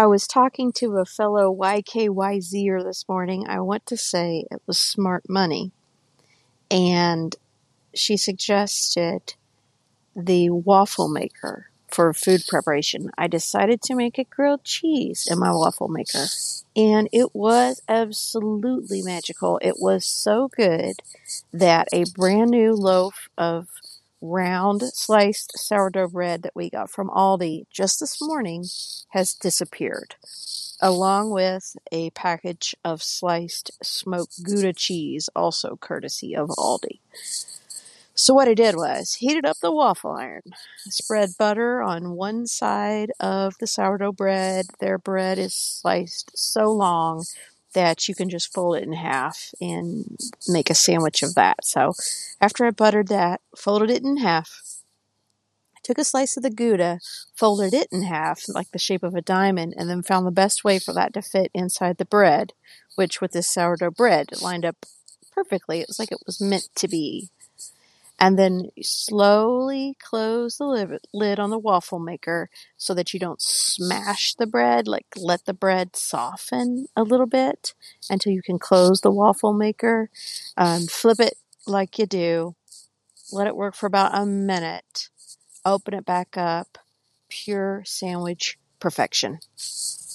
I was talking to a fellow YKYZer this morning. I want to say it was Smart Money. And she suggested the waffle maker for food preparation. I decided to make a grilled cheese in my waffle maker. And it was absolutely magical. It was so good that a brand new loaf of round sliced sourdough bread that we got from Aldi just this morning has disappeared, along with a package of sliced smoked Gouda cheese, also courtesy of Aldi. So what I did was heated up the waffle iron, spread butter on one side of the sourdough bread. Their bread is sliced so long that you can just fold it in half and make a sandwich of that. So after I buttered that, folded it in half, I took a slice of the Gouda, folded it in half like the shape of a diamond, and then found the best way for that to fit inside the bread, which with this sourdough bread lined up perfectly. It was like it was meant to be and then slowly close the lid on the waffle maker so that you don't smash the bread like let the bread soften a little bit until you can close the waffle maker um, flip it like you do let it work for about a minute open it back up pure sandwich perfection